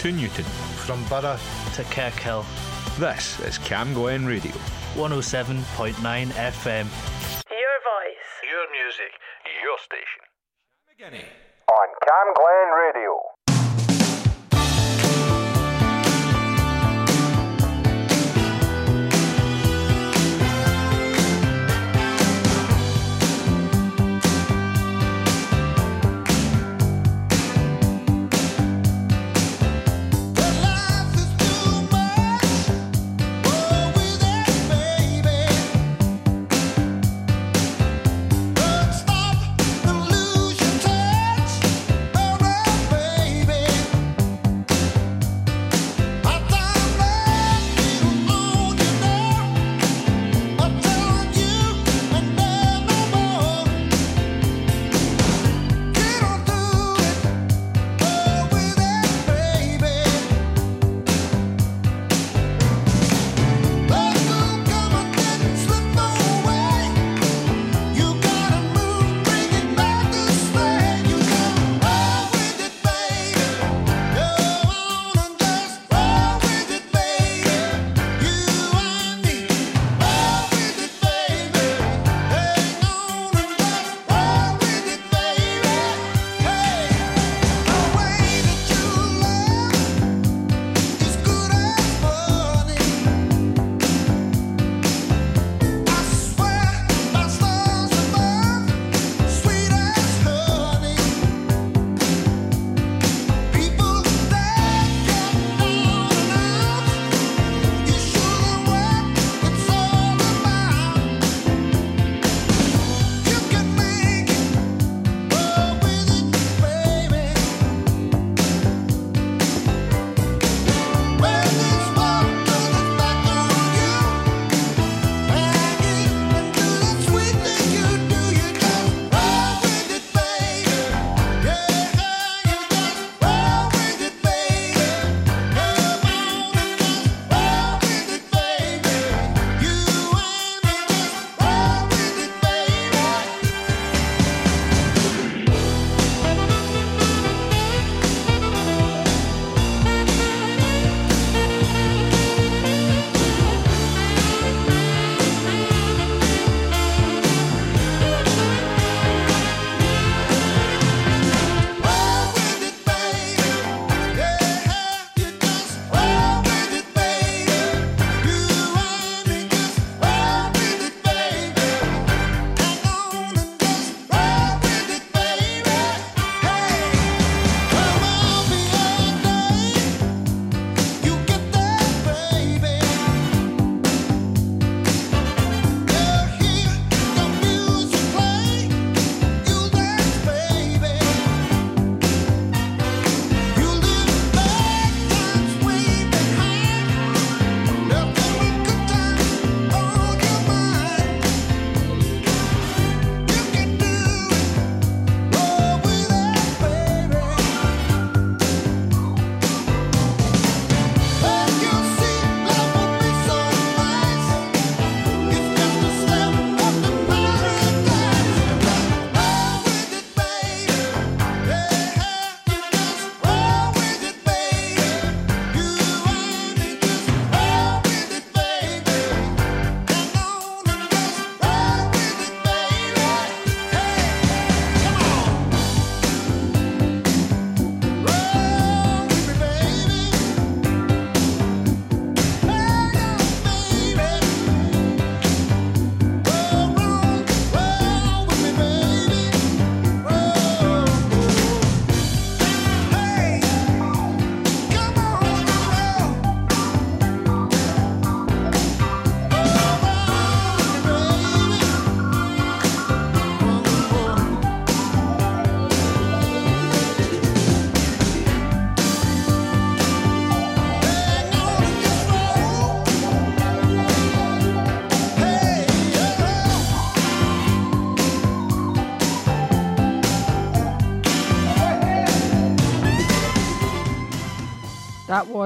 to Newton. From Borough to Kirkhill. This is Cam Glen Radio. 107.9 FM. Your voice. Your music. Your station. McGinney. On Cam Glen Radio.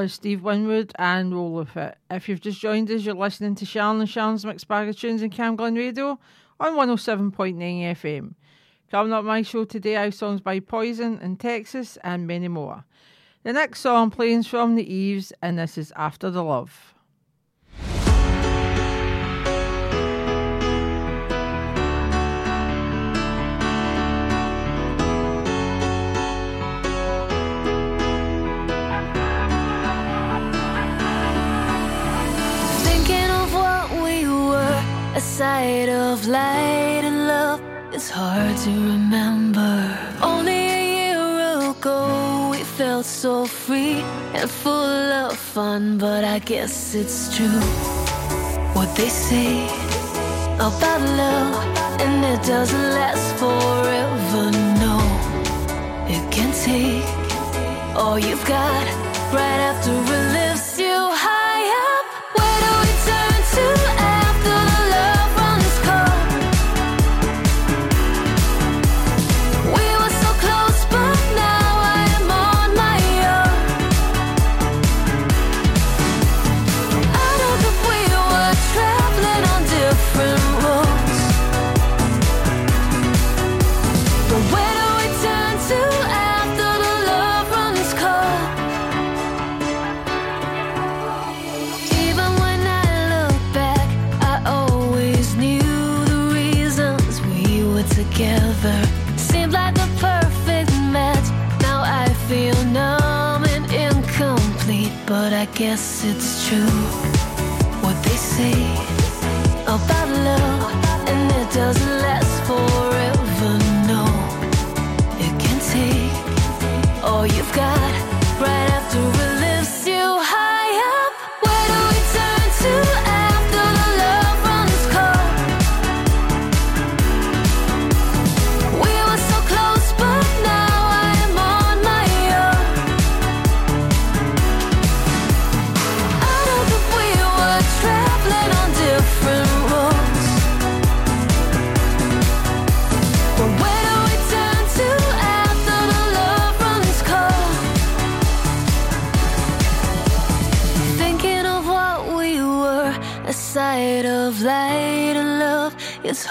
is Steve Winwood and Roll of It. If you've just joined us, you're listening to Sharon and Sharon's Mixed Bag of Tunes and Cam Glen Radio on 107.9 FM. Coming up my show today, I have songs by Poison and Texas and many more. The next song playing is from The Eves and this is After the Love. A sight of light and love is hard to remember. Only a year ago, we felt so free and full of fun, but I guess it's true what they say about love, and it doesn't last forever. No, it can take all you've got right after it lives. guess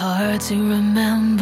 hard to remember.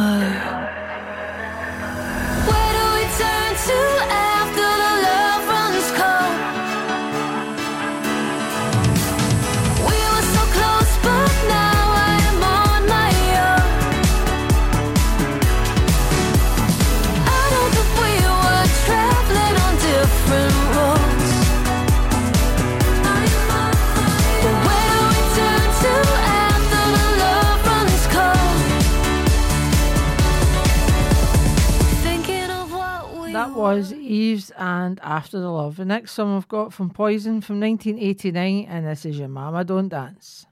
and After the Love. The next song I've got from Poison from 1989, and this is Your Mama Don't Dance.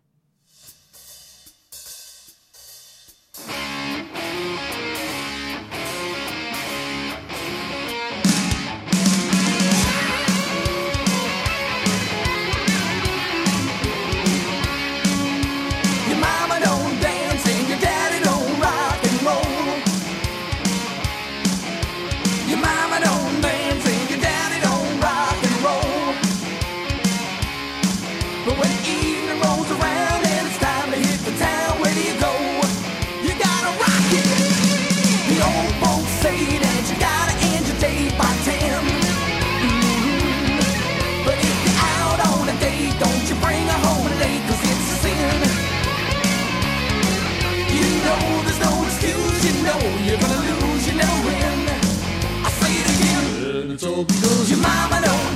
because your mama don't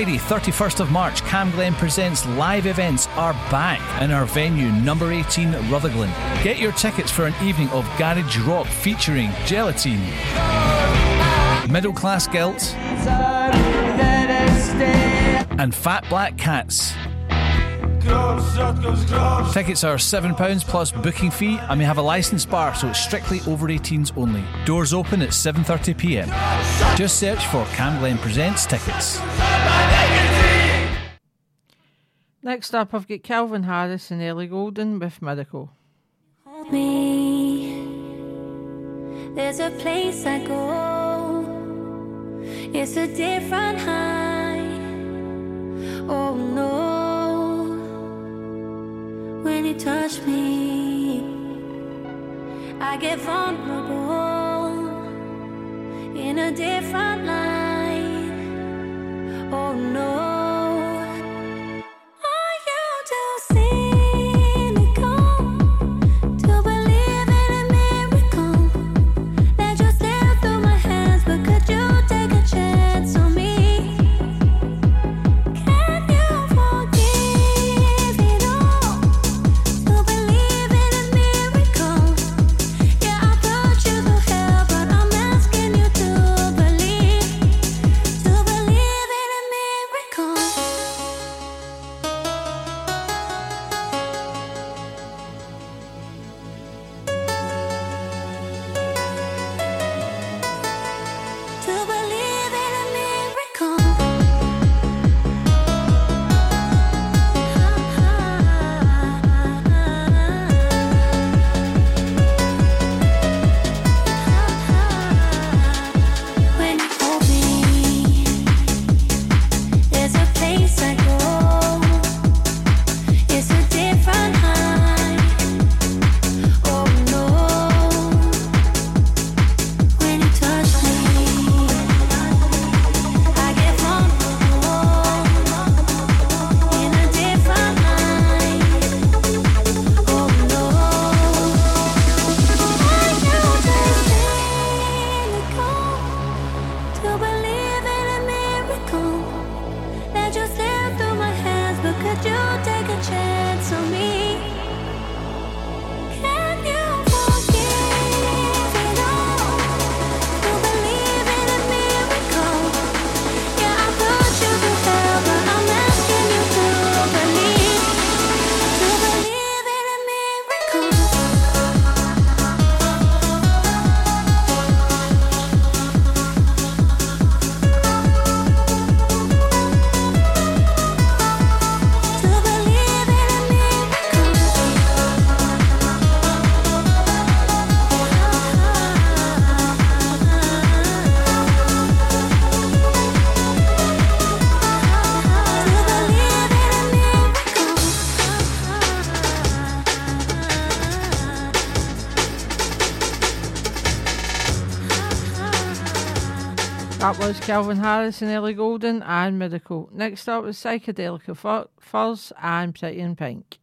Friday, 31st of March, Cam Glen Presents live events are back in our venue, number 18 Rutherglen. Get your tickets for an evening of garage rock featuring Gelatine, Middle Class Guilt, and Fat Black Cats. Tickets are £7 plus booking fee and we have a licensed bar so it's strictly over 18s only. Doors open at 7.30pm. Just search for Cam Glen Presents tickets. Next up, I've got Calvin Harris and Ellie Goulding with Miracle. Hold me. There's a place I go. It's a different high. Oh no. When you touch me, I get vulnerable in a different light. Oh no. Was Calvin Harris and Ellie Goulding and Miracle. Next up was Psychedelica Fuzz and Pretty in Pink.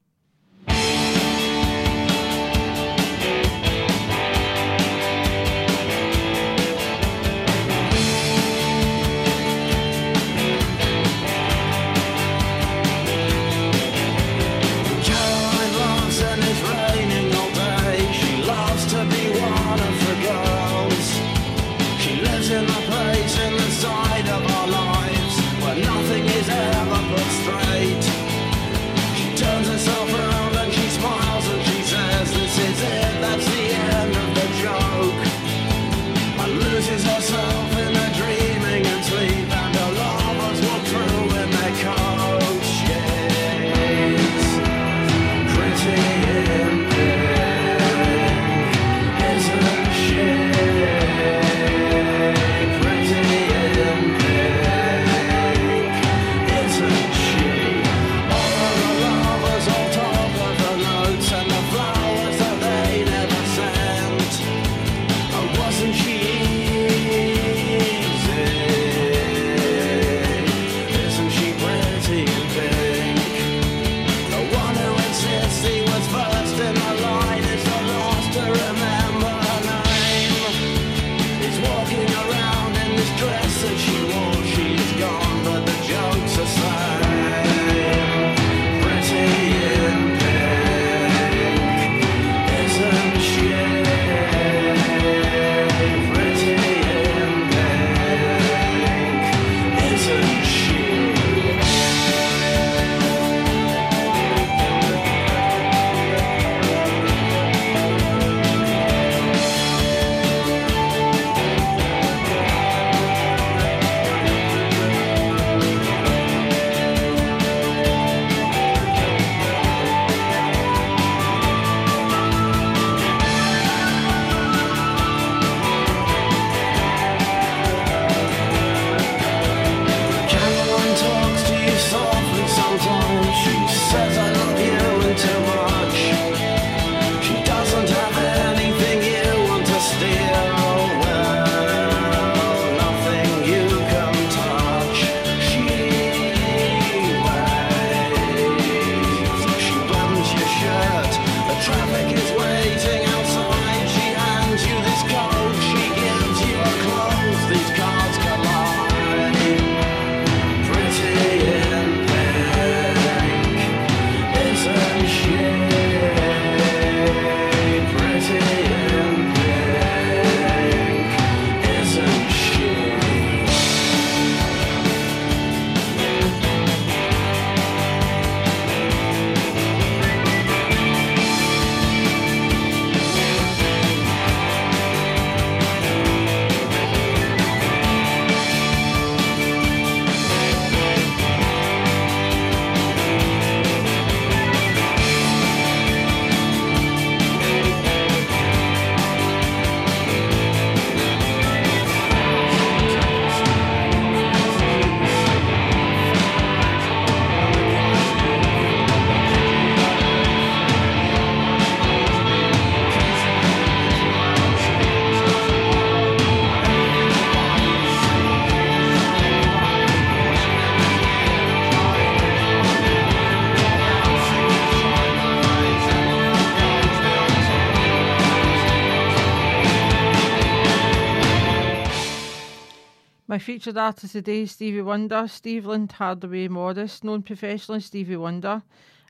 Featured artist today Stevie Wonder. Stevland Hardaway Morris, known professionally as Stevie Wonder,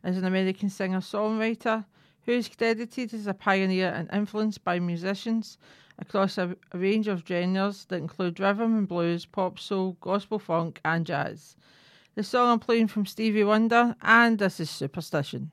is an American singer songwriter who is credited as a pioneer and influenced by musicians across a, a range of genres that include rhythm and blues, pop, soul, gospel funk, and jazz. The song I'm playing from Stevie Wonder, and this is Superstition.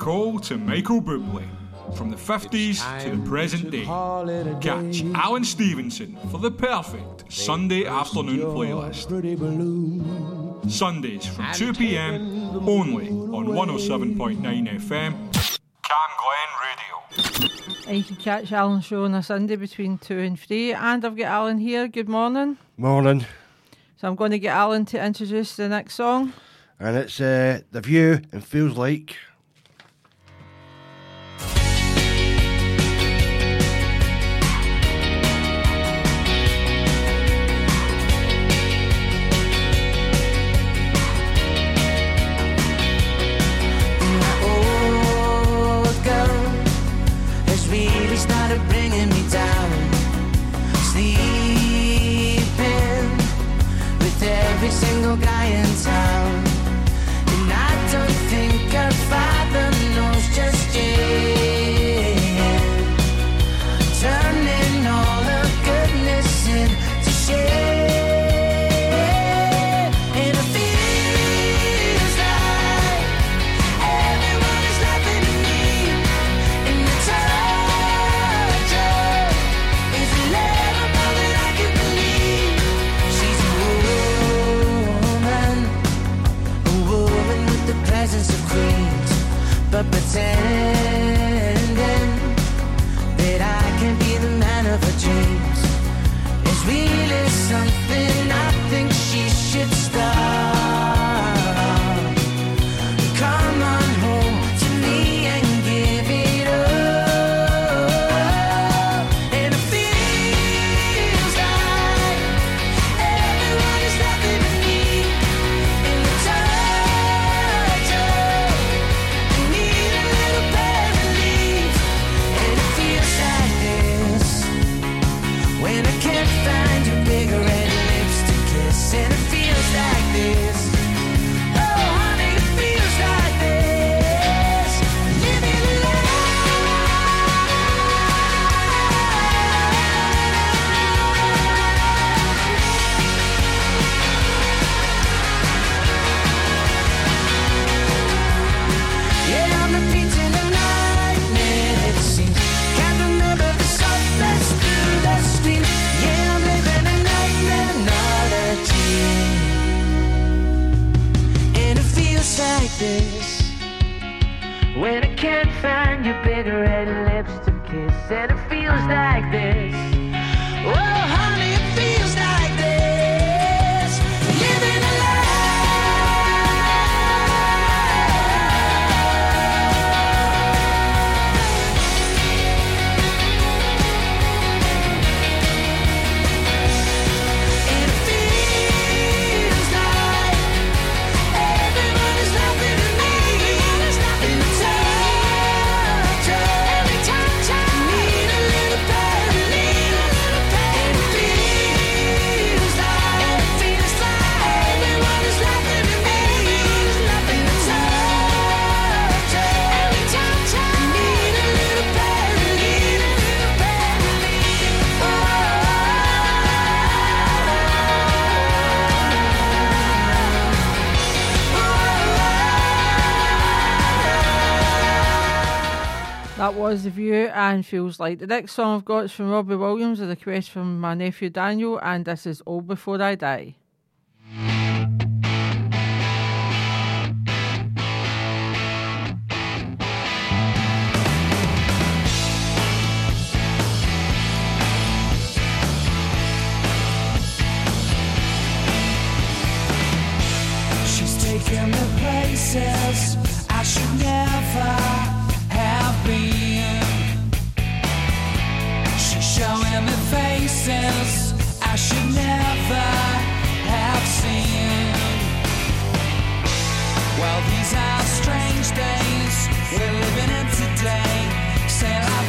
call to Michael Bublé. From the 50s to the present day, catch Alan Stevenson for the perfect Sunday afternoon playlist. Sundays from 2 pm only on 107.9 FM. Cam Glen Radio. And you can catch Alan's show on a Sunday between 2 and 3. And I've got Alan here. Good morning. Morning. So I'm going to get Alan to introduce the next song. And it's uh, The View and Feels Like. single guy in town. was The View and Feels Like. The next song I've got is from Robbie Williams, a request from my nephew Daniel, and this is All Before I Die. She's taking the places I should never showing me faces I should never have seen. Well, these are strange days we're living in today. Sail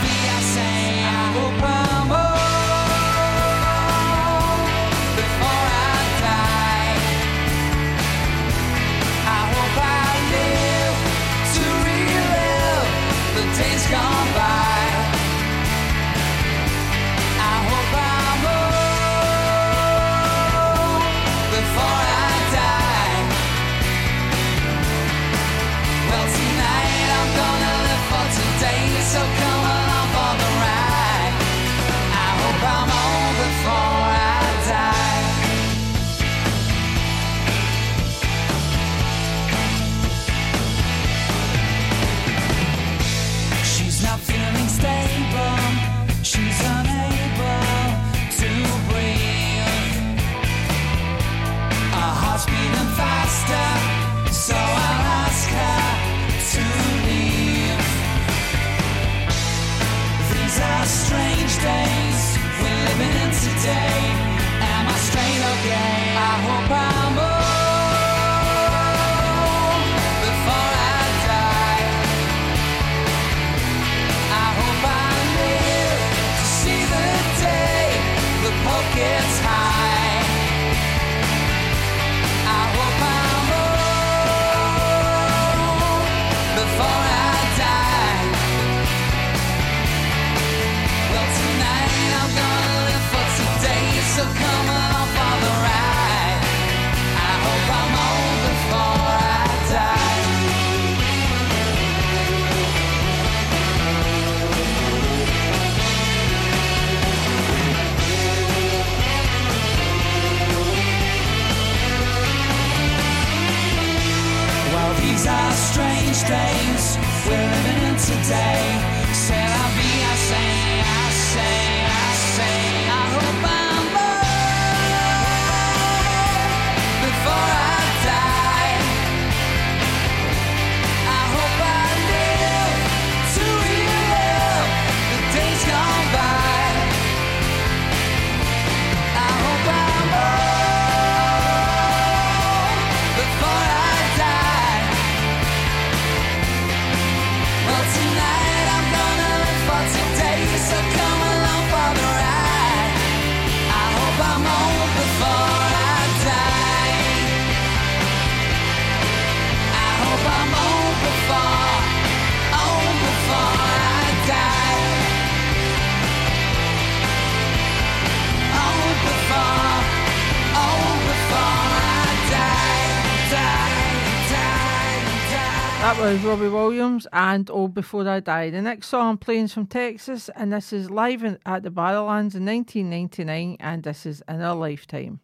That was Robbie Williams and Oh Before I Die. The next song I'm playing is from Texas, and this is live in, at the Barrowlands in 1999, and this is In Our Lifetime.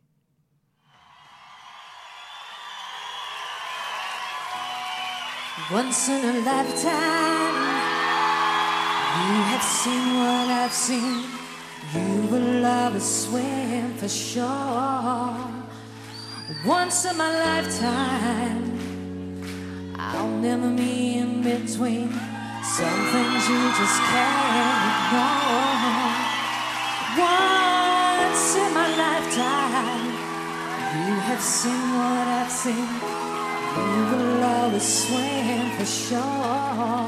Once in a lifetime, you have seen what I've seen. You will love a swim for sure. Once in my lifetime. I'll never be in between. Some things you just can't ignore. Once in my lifetime, you have seen what I've seen. You will always swim for sure.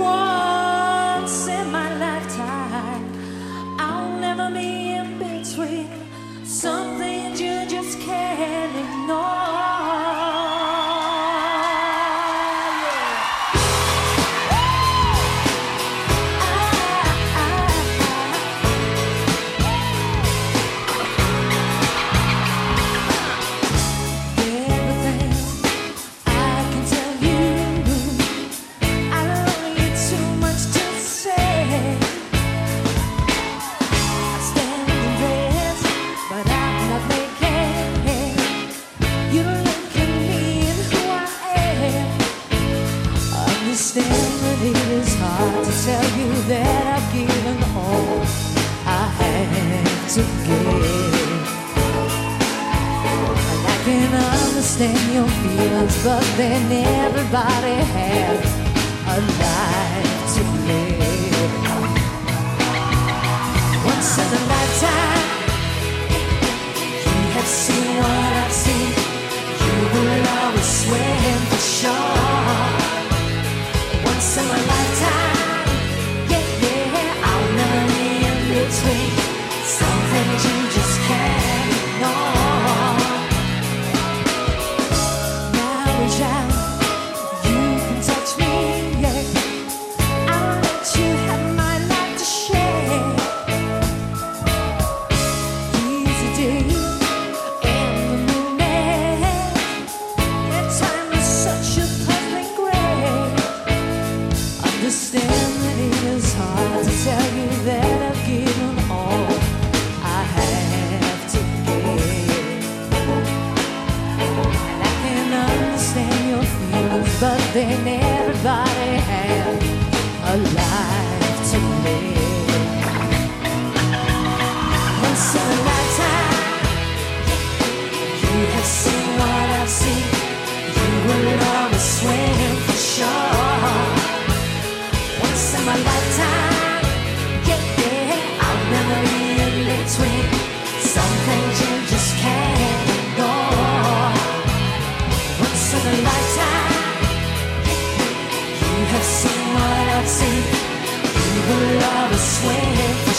Once in my lifetime, I'll never be in between. Some things you just can't ignore. to give. And I can understand your feelings, but then everybody has a life to live. Once in a lifetime, you have seen what I've seen. You will always swim for sure. Once in a lifetime. sweat.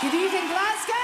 Good evening, Glasgow.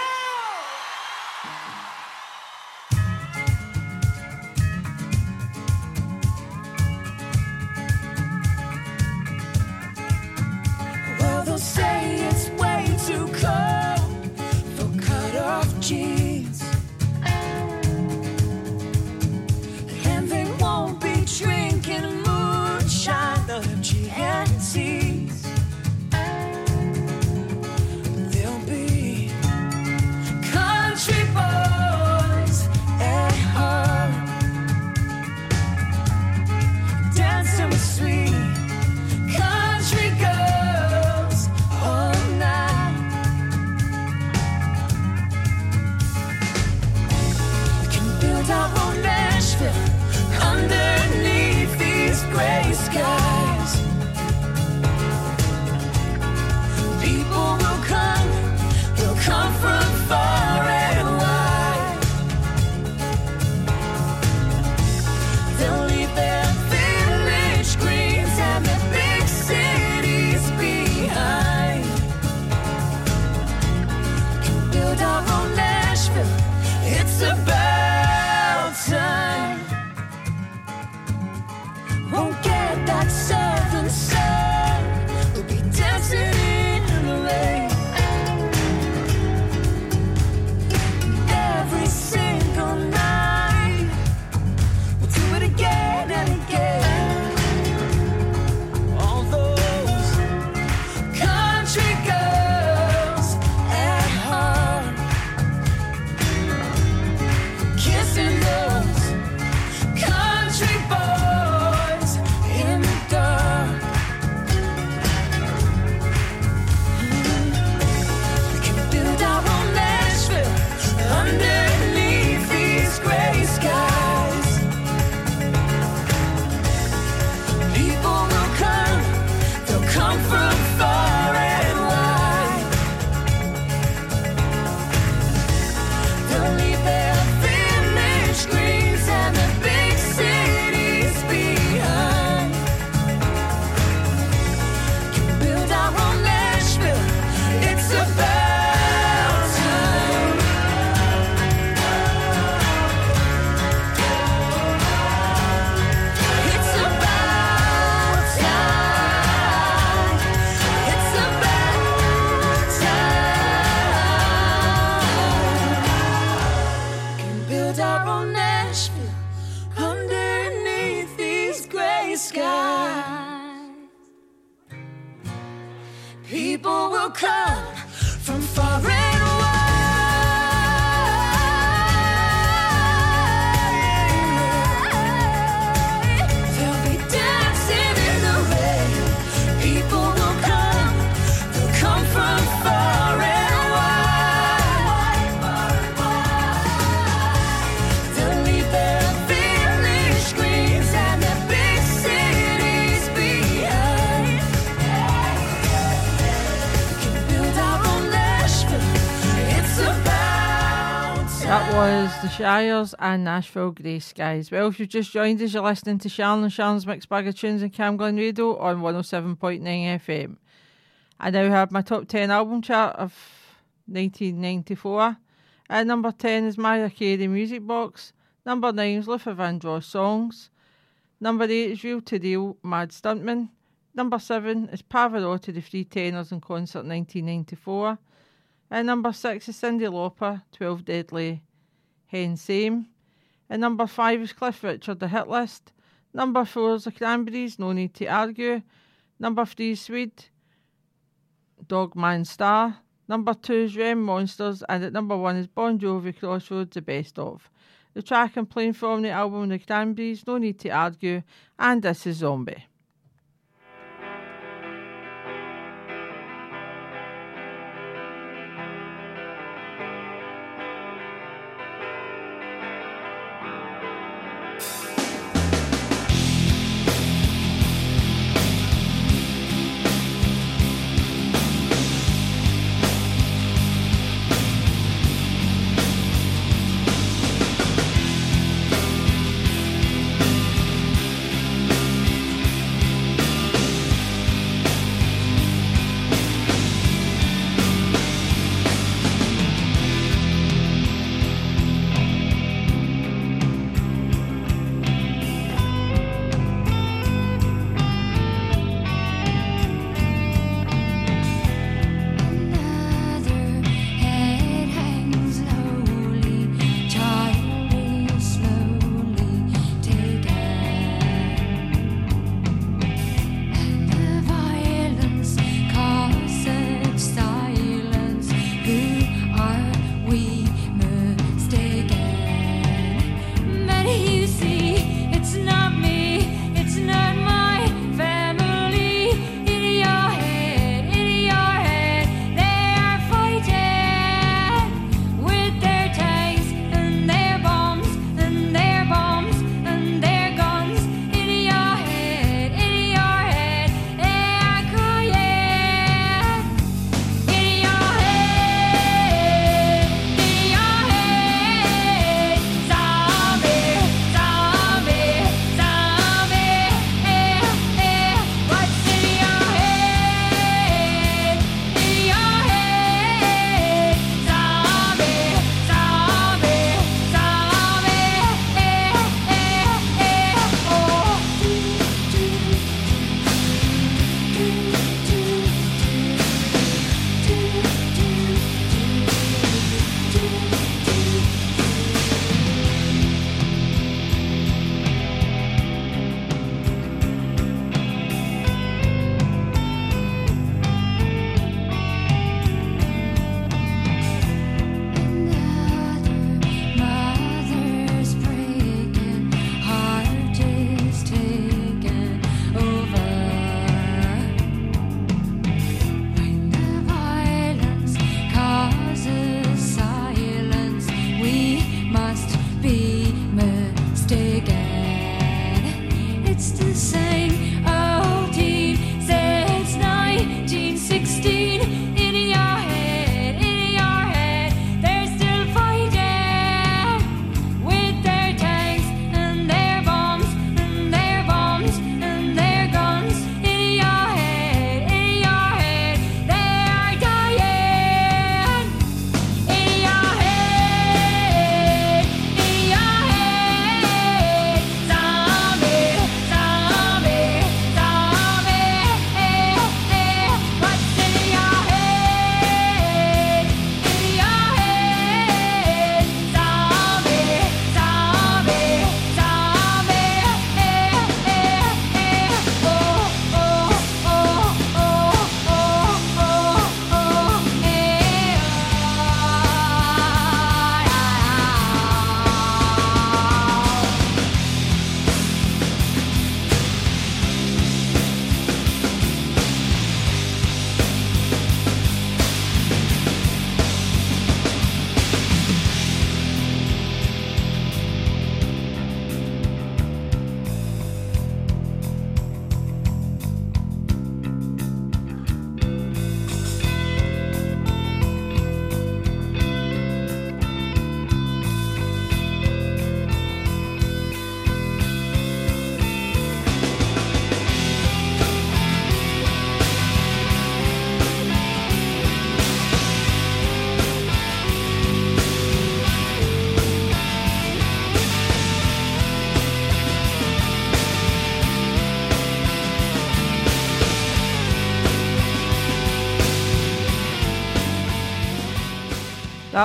Shires and Nashville Grey Skies. Well, if you've just joined us, you're listening to Sharon and Sharon's Mixed Bag of Tunes and Camglen Radio on 107.9 FM. I now have my top 10 album chart of 1994. At number 10 is Mariah Carey Music Box. Number 9 is Luther Vandross Songs. Number 8 is Reel 2 Real Mad Stuntman. Number 7 is Pavarotti The Three Tenors in Concert 1994. At number 6 is Cyndi Lauper, 12 Deadly Hen Same. At number 5 is Cliff Richard, The Hit List. Number 4 is The Cranberries, No Need to Argue. Number 3 is Suede, Dogman Star. Number 2 is R.E.M. Monsters. And at number 1 is Bon Jovi Crossroads, The Best Of. The track I'm playing from the album The Cranberries, No Need to Argue. And This is Zombie.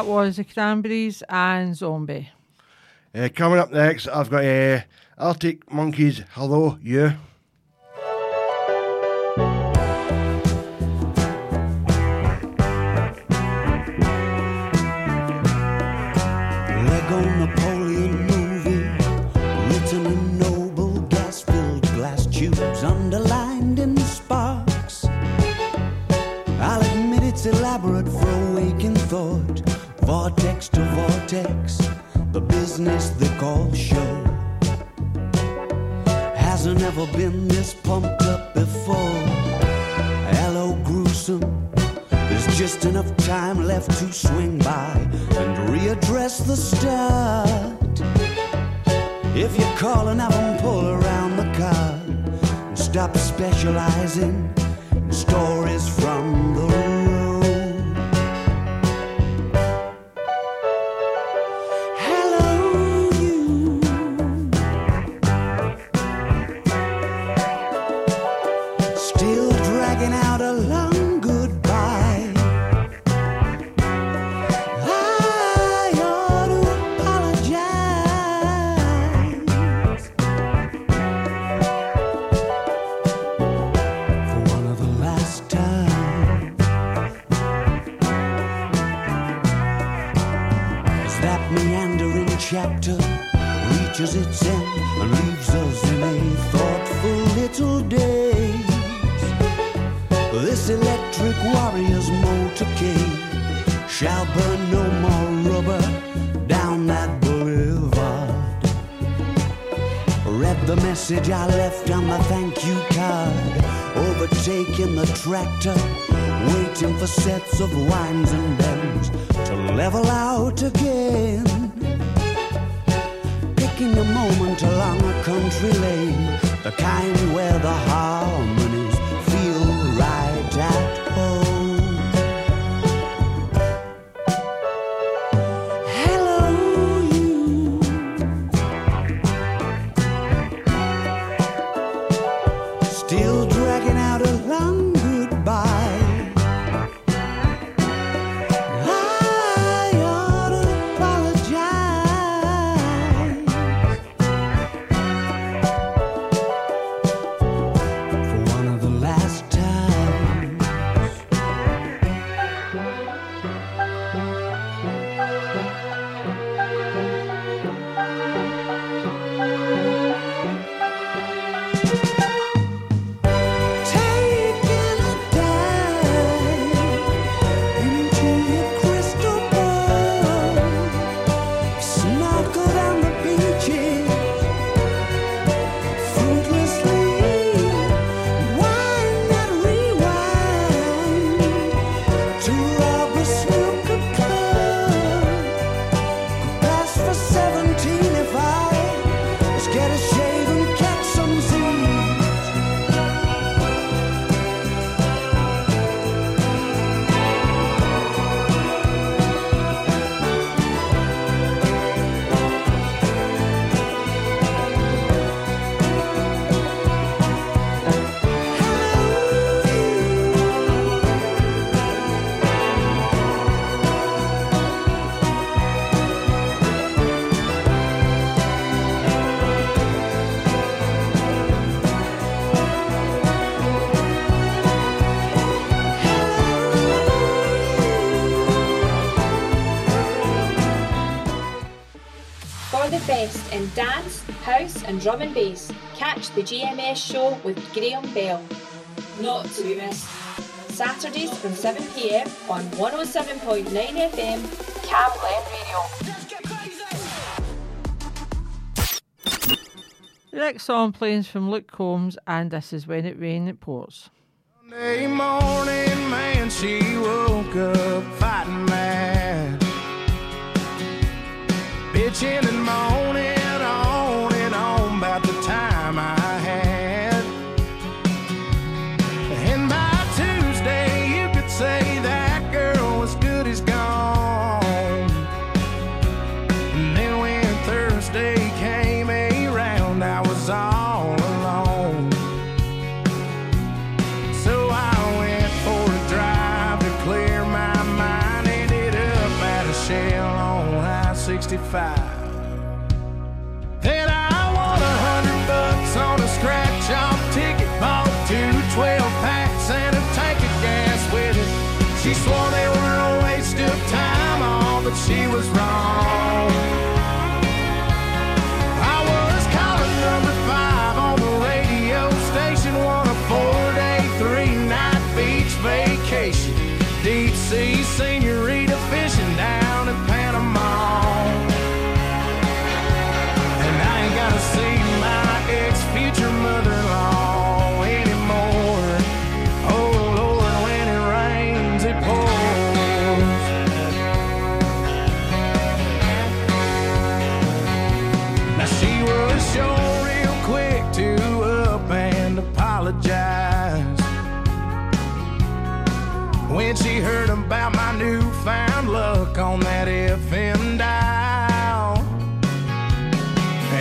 that was the Cranberries and Zombie. Uh, coming up next, I've got uh, Arctic Monkeys. Hello, you. Lego Napoleon movie written in specializing. dance, house, and drum and bass. Catch the GMS show with Graham Bell. Not to be missed. Saturdays from 7pm on 107.9 FM, Camglen Radio. The next song plays from Luke Combs, and this is When It Rains, It Pours. Sunday morning, man, she woke up fighting mad. Bitching and moaning. On that FM dial.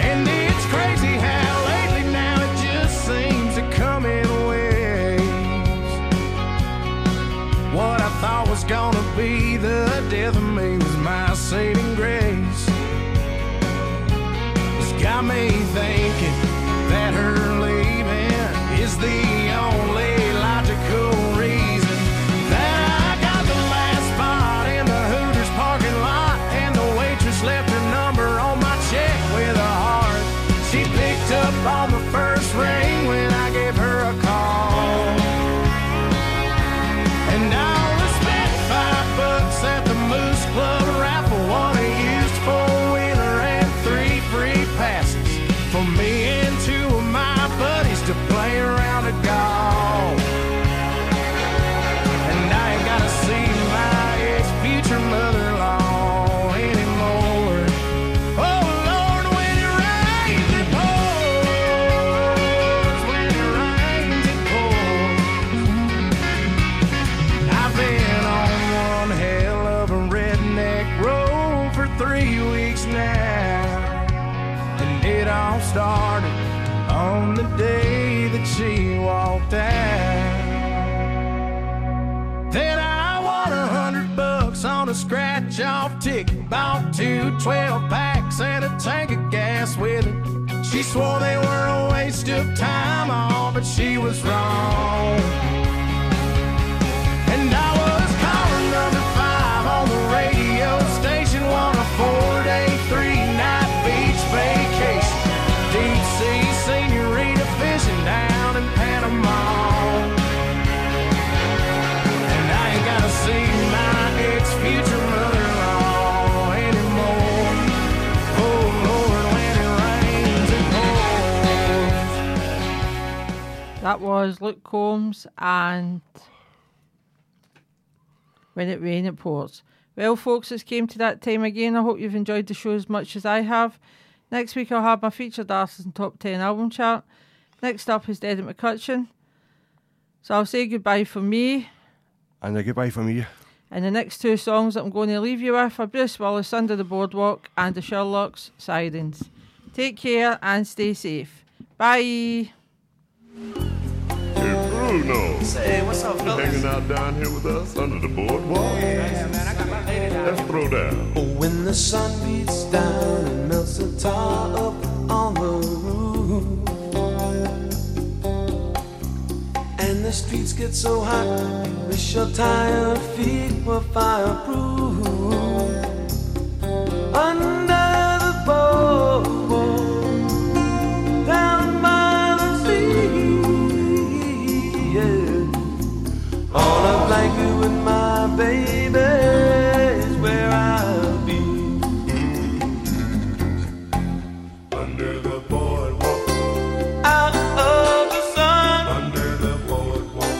And it's crazy how lately now it just seems to come in waves. What I thought was gonna be the death of me was my saving grace. It's got me thinking that her leaving is the 12 packs and a tank of gas with it. She swore they were a waste of time, all, but she was wrong. That was Luke Combs and When It Rain It Pours. Well, folks, it's came to that time again. I hope you've enjoyed the show as much as I have. Next week I'll have my featured artists and top 10 album chart. Next up is Eddie McCutcheon. So I'll say goodbye from me. And a goodbye from you. And the next two songs that I'm going to leave you with are Bruce Willis Under the Boardwalk and the Sherlocks Sirens. Take care and stay safe. Bye. Hey Bruno. Say, what's up, fellas? hanging out down here with us under the boardwalk? Yeah, man, I got my lady down Let's throw down. Oh, when the sun beats down and melts the tar up on the roof, and the streets get so hot, wish your tired feet were fireproof. Under the boardwalk, baby is where I'll be. Under the boardwalk. Out of the sun. Under the boardwalk.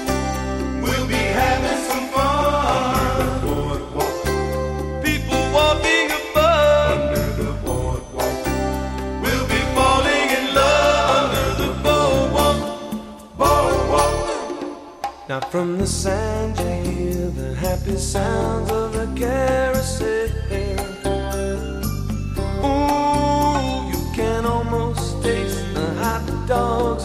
We'll be having some fun. Under the Boardwalk. People walking above. Under the boardwalk. We'll be falling in love under the boardwalk. Boardwalk. Now from the sand hear the happy sounds of the carousel. Ooh, you can almost taste the hot dogs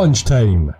Lunchtime.